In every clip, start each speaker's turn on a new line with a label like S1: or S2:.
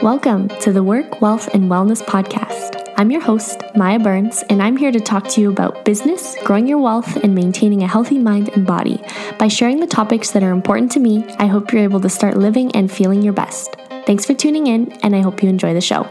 S1: Welcome to the Work, Wealth, and Wellness Podcast. I'm your host, Maya Burns, and I'm here to talk to you about business, growing your wealth, and maintaining a healthy mind and body. By sharing the topics that are important to me, I hope you're able to start living and feeling your best. Thanks for tuning in, and I hope you enjoy the show.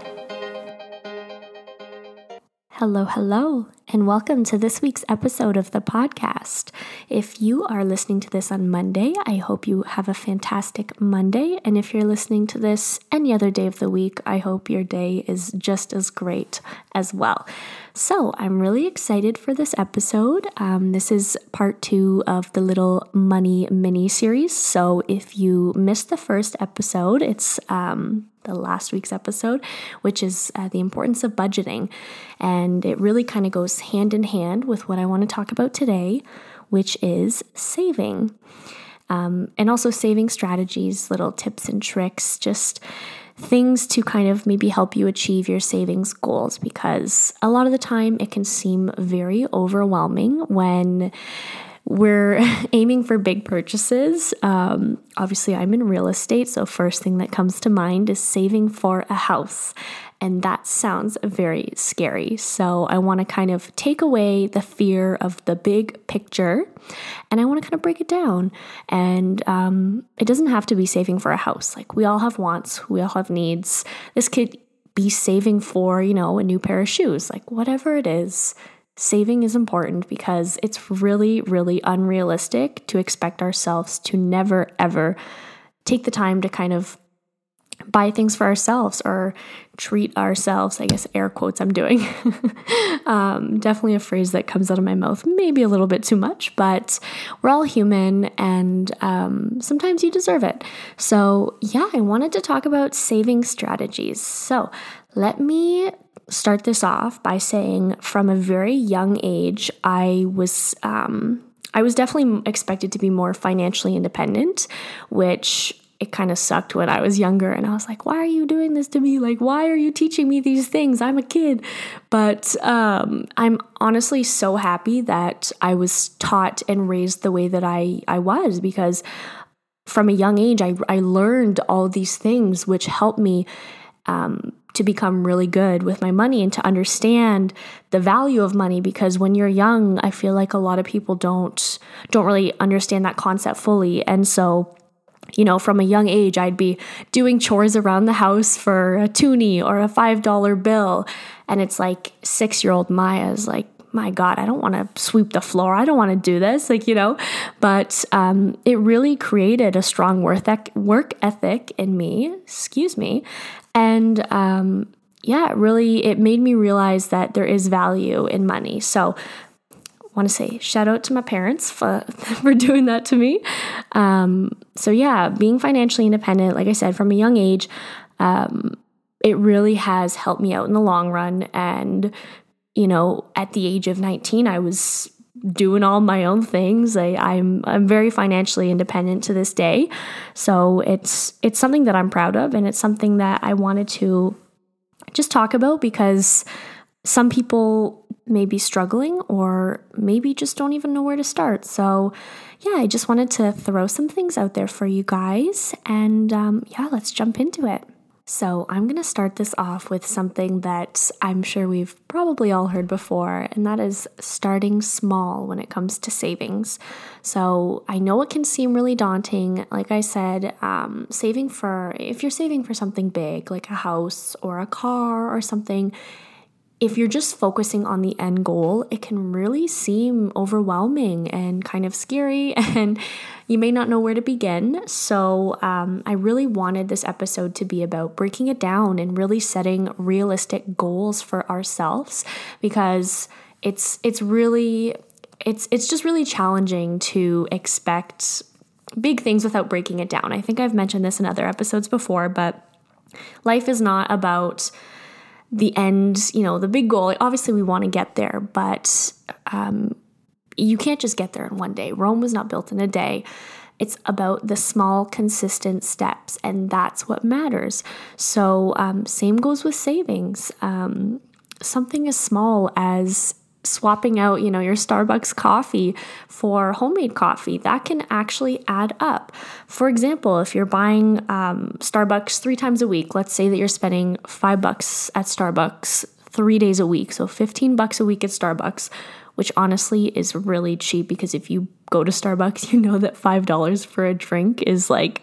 S1: Hello, hello, and welcome to this week's episode of the podcast. If you are listening to this on Monday, I hope you have a fantastic Monday. And if you're listening to this any other day of the week, I hope your day is just as great as well. So, I'm really excited for this episode. Um, this is part two of the little money mini series. So, if you missed the first episode, it's um, the last week's episode, which is uh, the importance of budgeting. And it really kind of goes hand in hand with what I want to talk about today, which is saving. Um, and also saving strategies, little tips and tricks, just things to kind of maybe help you achieve your savings goals because a lot of the time it can seem very overwhelming when we're aiming for big purchases. Um, obviously, I'm in real estate, so first thing that comes to mind is saving for a house. And that sounds very scary. So, I want to kind of take away the fear of the big picture and I want to kind of break it down. And um, it doesn't have to be saving for a house. Like, we all have wants, we all have needs. This could be saving for, you know, a new pair of shoes, like whatever it is saving is important because it's really, really unrealistic to expect ourselves to never, ever take the time to kind of buy things for ourselves or treat ourselves. I guess air quotes I'm doing. um, definitely a phrase that comes out of my mouth, maybe a little bit too much, but we're all human and um, sometimes you deserve it. So, yeah, I wanted to talk about saving strategies. So, let me start this off by saying from a very young age, I was. Um, I was definitely expected to be more financially independent, which it kind of sucked when I was younger. And I was like, why are you doing this to me? Like, why are you teaching me these things? I'm a kid. But um, I'm honestly so happy that I was taught and raised the way that I, I was because from a young age, I, I learned all these things which helped me um, to become really good with my money and to understand the value of money because when you're young I feel like a lot of people don't don't really understand that concept fully and so you know, from a young age, I'd be doing chores around the house for a toonie or a $5 bill. And it's like six year old Maya's like, my God, I don't want to sweep the floor. I don't want to do this, like, you know. But um, it really created a strong work, work ethic in me, excuse me, and um, yeah, really, it made me realize that there is value in money. So, want to say shout out to my parents for, for doing that to me. Um, so, yeah, being financially independent, like I said, from a young age, um, it really has helped me out in the long run. And, you know, at the age of 19, I was doing all my own things. I, I'm I'm very financially independent to this day, so it's it's something that I'm proud of, and it's something that I wanted to just talk about because some people may be struggling or maybe just don't even know where to start. So, yeah, I just wanted to throw some things out there for you guys, and um, yeah, let's jump into it. So, I'm going to start this off with something that I'm sure we've probably all heard before, and that is starting small when it comes to savings. So, I know it can seem really daunting. Like I said, um, saving for, if you're saving for something big, like a house or a car or something, if you're just focusing on the end goal, it can really seem overwhelming and kind of scary, and you may not know where to begin. So, um, I really wanted this episode to be about breaking it down and really setting realistic goals for ourselves because it's it's really it's it's just really challenging to expect big things without breaking it down. I think I've mentioned this in other episodes before, but life is not about the end, you know, the big goal. Obviously, we want to get there, but um, you can't just get there in one day. Rome was not built in a day. It's about the small, consistent steps, and that's what matters. So, um, same goes with savings. Um, something as small as swapping out, you know, your Starbucks coffee for homemade coffee. That can actually add up. For example, if you're buying um, Starbucks three times a week, let's say that you're spending five bucks at Starbucks three days a week, so 15 bucks a week at Starbucks, which honestly is really cheap because if you go to Starbucks, you know that $5 for a drink is like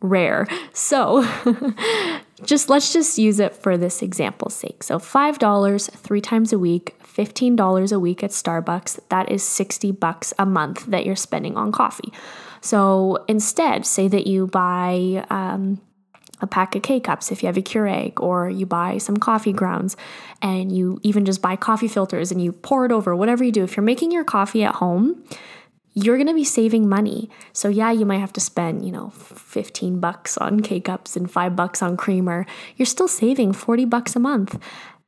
S1: rare. So just let's just use it for this example's sake. So $5 three times a week, $15 a week at Starbucks, that is 60 bucks a month that you're spending on coffee. So instead, say that you buy um, a pack of K cups if you have a Keurig, or you buy some coffee grounds and you even just buy coffee filters and you pour it over, whatever you do. If you're making your coffee at home, you're going to be saving money. So yeah, you might have to spend, you know, 15 bucks on K-cups and 5 bucks on creamer. You're still saving 40 bucks a month.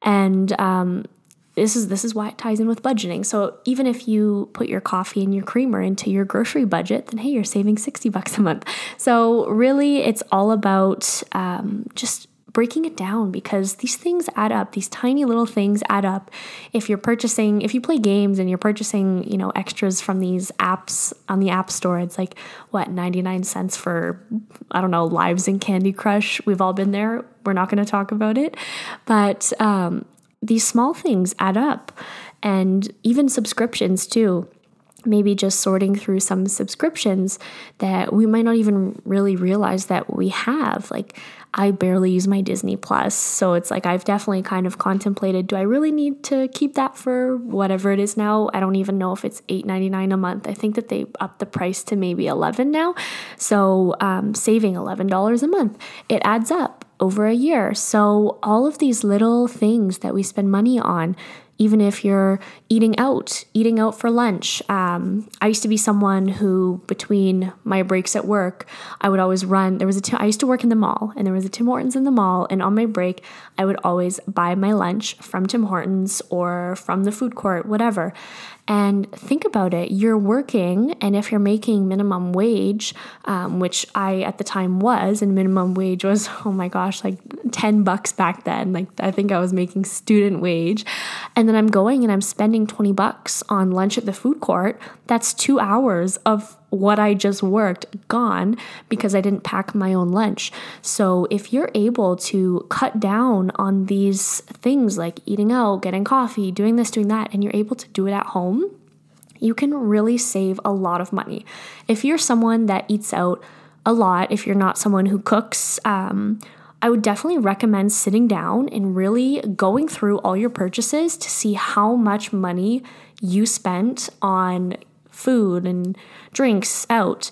S1: And um, this is this is why it ties in with budgeting. So even if you put your coffee and your creamer into your grocery budget, then hey, you're saving 60 bucks a month. So really it's all about um, just breaking it down because these things add up. These tiny little things add up. If you're purchasing, if you play games and you're purchasing, you know, extras from these apps on the App Store, it's like what, 99 cents for, I don't know, lives in Candy Crush. We've all been there. We're not going to talk about it. But um, these small things add up. And even subscriptions too maybe just sorting through some subscriptions that we might not even really realize that we have. Like, I barely use my Disney Plus. So it's like I've definitely kind of contemplated do I really need to keep that for whatever it is now? I don't even know if it's $8.99 a month. I think that they upped the price to maybe 11 now. So um, saving $11 a month, it adds up over a year. So all of these little things that we spend money on even if you're eating out, eating out for lunch. Um, I used to be someone who, between my breaks at work, I would always run. There was a t- I used to work in the mall, and there was a Tim Hortons in the mall. And on my break, I would always buy my lunch from Tim Hortons or from the food court, whatever. And think about it you're working, and if you're making minimum wage, um, which I at the time was, and minimum wage was, oh my gosh, like 10 bucks back then. Like I think I was making student wage. And then I'm going and I'm spending 20 bucks on lunch at the food court. That's two hours of what I just worked gone because I didn't pack my own lunch. So, if you're able to cut down on these things like eating out, getting coffee, doing this, doing that, and you're able to do it at home, you can really save a lot of money. If you're someone that eats out a lot, if you're not someone who cooks, um, I would definitely recommend sitting down and really going through all your purchases to see how much money you spent on food and drinks out.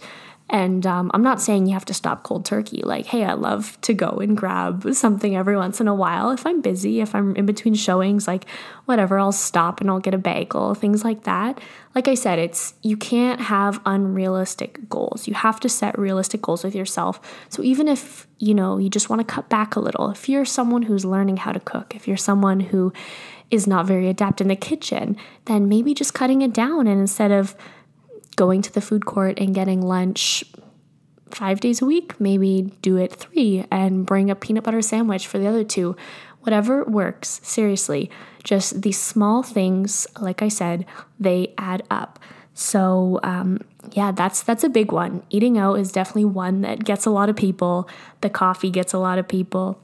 S1: And um, I'm not saying you have to stop cold turkey. Like, hey, I love to go and grab something every once in a while. If I'm busy, if I'm in between showings, like whatever, I'll stop and I'll get a bagel, things like that. Like I said, it's you can't have unrealistic goals. You have to set realistic goals with yourself. So even if, you know, you just want to cut back a little, if you're someone who's learning how to cook, if you're someone who is not very adept in the kitchen, then maybe just cutting it down and instead of going to the food court and getting lunch five days a week, maybe do it three and bring a peanut butter sandwich for the other two. Whatever works, seriously. Just these small things, like I said, they add up. So um, yeah, that's that's a big one. Eating out is definitely one that gets a lot of people. The coffee gets a lot of people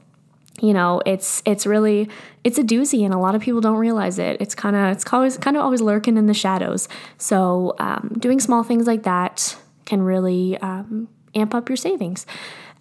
S1: you know it's it's really it's a doozy and a lot of people don't realize it. It's kind of it's always kind of always lurking in the shadows. So um, doing small things like that can really um, amp up your savings.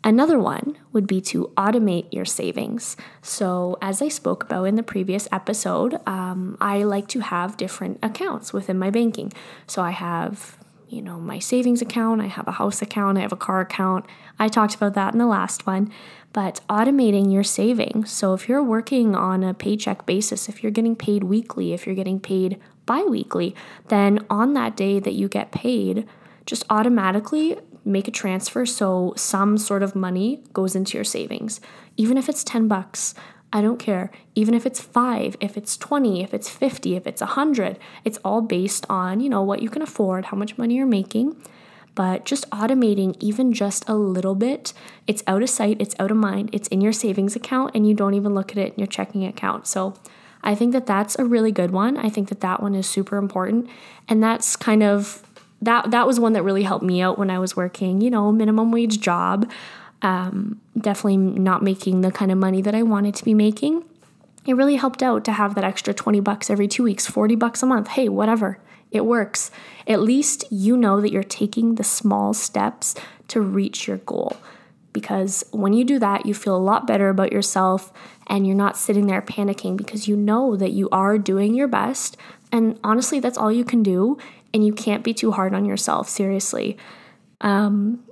S1: Another one would be to automate your savings. So as i spoke about in the previous episode um, i like to have different accounts within my banking. So i have you know my savings account i have a house account i have a car account. I talked about that in the last one but automating your savings. So if you're working on a paycheck basis, if you're getting paid weekly, if you're getting paid bi weekly, then on that day that you get paid, just automatically make a transfer so some sort of money goes into your savings. Even if it's 10 bucks, I don't care. Even if it's 5, if it's 20, if it's 50, if it's 100, it's all based on, you know, what you can afford, how much money you're making but just automating even just a little bit, it's out of sight, it's out of mind, it's in your savings account, and you don't even look at it in your checking account. So I think that that's a really good one. I think that that one is super important. And that's kind of that that was one that really helped me out when I was working, you know, minimum wage job. Um, definitely not making the kind of money that I wanted to be making. It really helped out to have that extra 20 bucks every 2 weeks, 40 bucks a month. Hey, whatever. It works. At least you know that you're taking the small steps to reach your goal. Because when you do that, you feel a lot better about yourself and you're not sitting there panicking because you know that you are doing your best. And honestly, that's all you can do. And you can't be too hard on yourself, seriously. Um,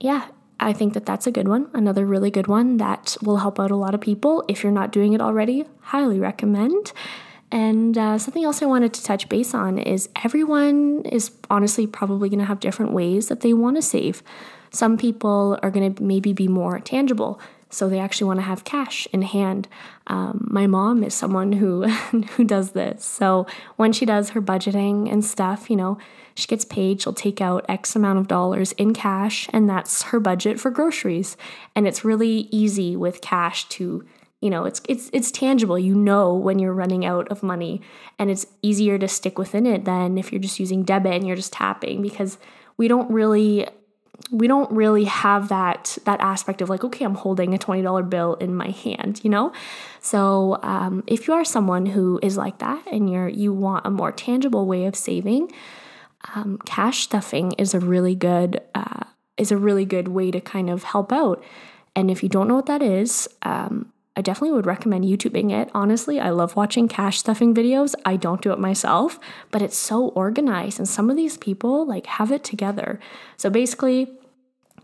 S1: yeah, I think that that's a good one. Another really good one that will help out a lot of people. If you're not doing it already, highly recommend. And uh, something else I wanted to touch base on is everyone is honestly probably going to have different ways that they want to save. Some people are going to maybe be more tangible, so they actually want to have cash in hand. Um, my mom is someone who who does this. So when she does her budgeting and stuff, you know, she gets paid, she'll take out X amount of dollars in cash, and that's her budget for groceries. And it's really easy with cash to you know it's it's it's tangible. You know when you're running out of money and it's easier to stick within it than if you're just using debit and you're just tapping because we don't really we don't really have that that aspect of like okay i'm holding a $20 bill in my hand you know? So um, if you are someone who is like that and you're you want a more tangible way of saving um, cash stuffing is a really good uh, is a really good way to kind of help out. And if you don't know what that is um, I definitely would recommend YouTubing it. Honestly, I love watching cash stuffing videos. I don't do it myself, but it's so organized and some of these people like have it together. So basically,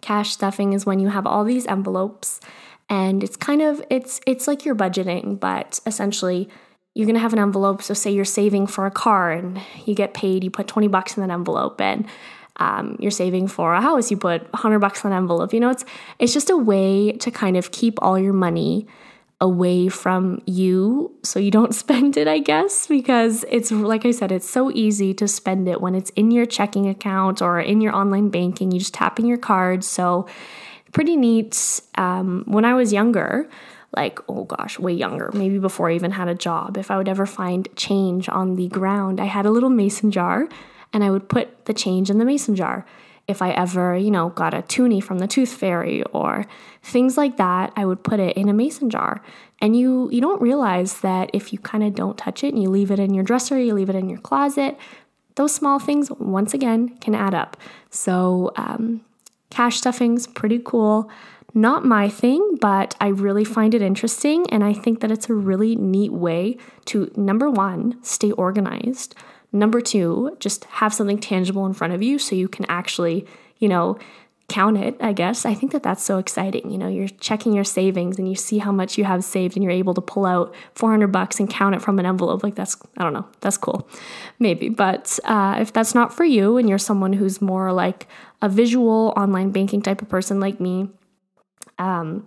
S1: cash stuffing is when you have all these envelopes and it's kind of it's it's like you're budgeting, but essentially you're going to have an envelope. So say you're saving for a car and you get paid, you put 20 bucks in that envelope and um, you're saving for a house, you put 100 bucks in an envelope. You know, it's it's just a way to kind of keep all your money away from you so you don't spend it, I guess, because it's like I said, it's so easy to spend it when it's in your checking account or in your online banking. You just tap in your card. So, pretty neat. Um, when I was younger, like, oh gosh, way younger, maybe before I even had a job, if I would ever find change on the ground, I had a little mason jar and I would put the change in the mason jar if I ever, you know, got a toonie from the tooth fairy or things like that, I would put it in a mason jar. And you you don't realize that if you kind of don't touch it and you leave it in your dresser, you leave it in your closet, those small things once again can add up. So um, cash stuffing's pretty cool. Not my thing, but I really find it interesting, and I think that it's a really neat way to number one, stay organized. Number two, just have something tangible in front of you so you can actually, you know, count it, I guess. I think that that's so exciting. You know, you're checking your savings and you see how much you have saved and you're able to pull out 400 bucks and count it from an envelope. Like that's, I don't know, that's cool. Maybe. But uh, if that's not for you and you're someone who's more like a visual online banking type of person like me, um,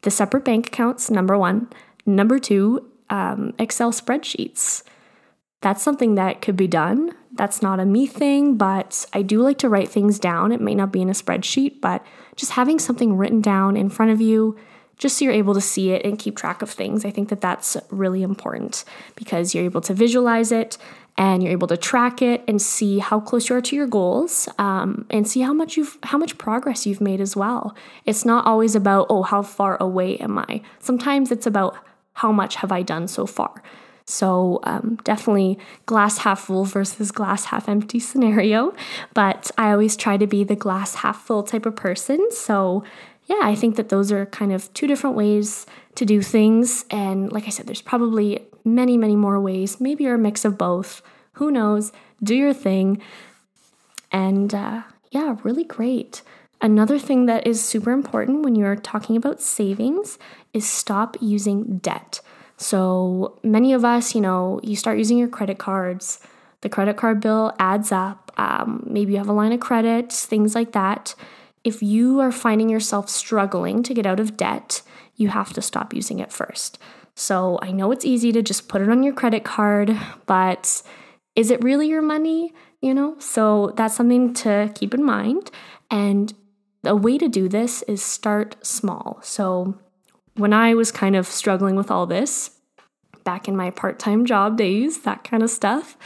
S1: the separate bank accounts, number one. Number two, um, Excel spreadsheets that's something that could be done. That's not a me thing, but I do like to write things down. It may not be in a spreadsheet, but just having something written down in front of you, just so you're able to see it and keep track of things. I think that that's really important because you're able to visualize it and you're able to track it and see how close you are to your goals um, and see how much you've how much progress you've made as well. It's not always about oh how far away am I. Sometimes it's about how much have I done so far. So, um, definitely glass half full versus glass half empty scenario. But I always try to be the glass half full type of person. So, yeah, I think that those are kind of two different ways to do things. And like I said, there's probably many, many more ways. Maybe you're a mix of both. Who knows? Do your thing. And uh, yeah, really great. Another thing that is super important when you're talking about savings is stop using debt. So many of us, you know, you start using your credit cards, the credit card bill adds up. Um, maybe you have a line of credit, things like that. If you are finding yourself struggling to get out of debt, you have to stop using it first. So I know it's easy to just put it on your credit card, but is it really your money? You know, so that's something to keep in mind. And a way to do this is start small. So when I was kind of struggling with all this, back in my part time job days, that kind of stuff.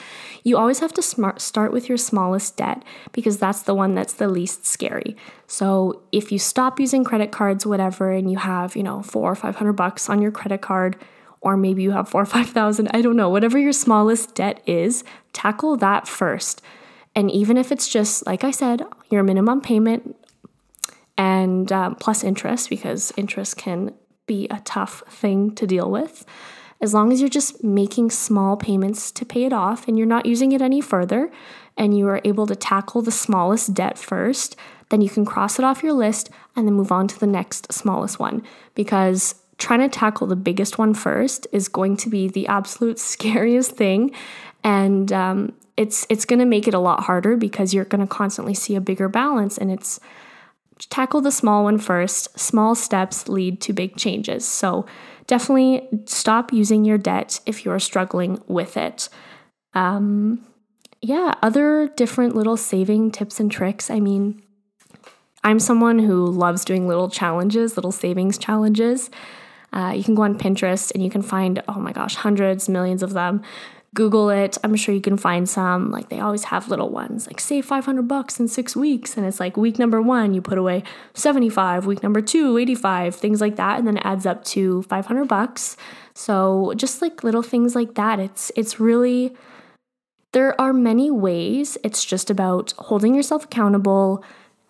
S1: You always have to smart, start with your smallest debt because that's the one that's the least scary. So if you stop using credit cards, whatever, and you have, you know, four or 500 bucks on your credit card, or maybe you have four or 5,000, I don't know, whatever your smallest debt is, tackle that first. And even if it's just, like I said, your minimum payment and um, plus interest, because interest can be a tough thing to deal with. As long as you're just making small payments to pay it off and you're not using it any further, and you are able to tackle the smallest debt first, then you can cross it off your list and then move on to the next smallest one. Because trying to tackle the biggest one first is going to be the absolute scariest thing. And um, it's it's going to make it a lot harder because you're going to constantly see a bigger balance and it's tackle the small one first. Small steps lead to big changes. So definitely stop using your debt if you're struggling with it. Um, yeah, other different little saving tips and tricks. I mean, I'm someone who loves doing little challenges, little savings challenges. Uh, you can go on Pinterest and you can find, oh my gosh, hundreds, millions of them. Google it. I'm sure you can find some. Like they always have little ones, like save 500 bucks in six weeks. And it's like week number one, you put away 75, week number two, 85, things like that. And then it adds up to 500 bucks. So just like little things like that. It's, it's really, there are many ways. It's just about holding yourself accountable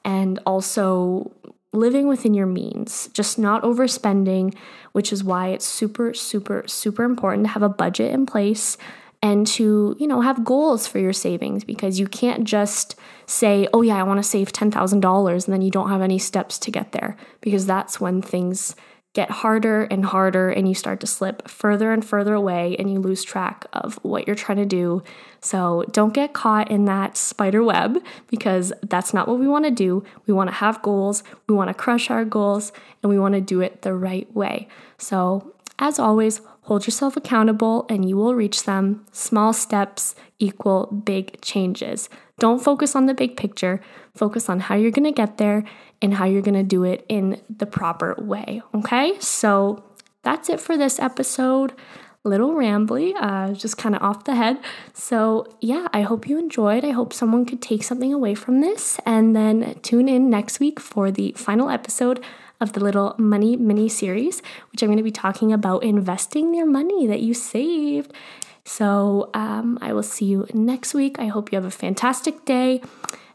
S1: and also living within your means, just not overspending, which is why it's super, super, super important to have a budget in place and to, you know, have goals for your savings because you can't just say, "Oh yeah, I want to save $10,000" and then you don't have any steps to get there because that's when things get harder and harder and you start to slip further and further away and you lose track of what you're trying to do. So don't get caught in that spider web because that's not what we want to do. We want to have goals, we want to crush our goals, and we want to do it the right way. So, as always, Hold yourself accountable and you will reach them. Small steps equal big changes. Don't focus on the big picture, focus on how you're gonna get there and how you're gonna do it in the proper way. Okay, so that's it for this episode. Little rambly, uh, just kind of off the head. So, yeah, I hope you enjoyed. I hope someone could take something away from this and then tune in next week for the final episode of the little money mini series, which I'm going to be talking about investing your money that you saved. So um, I will see you next week. I hope you have a fantastic day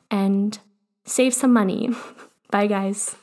S1: and save some money. Bye, guys.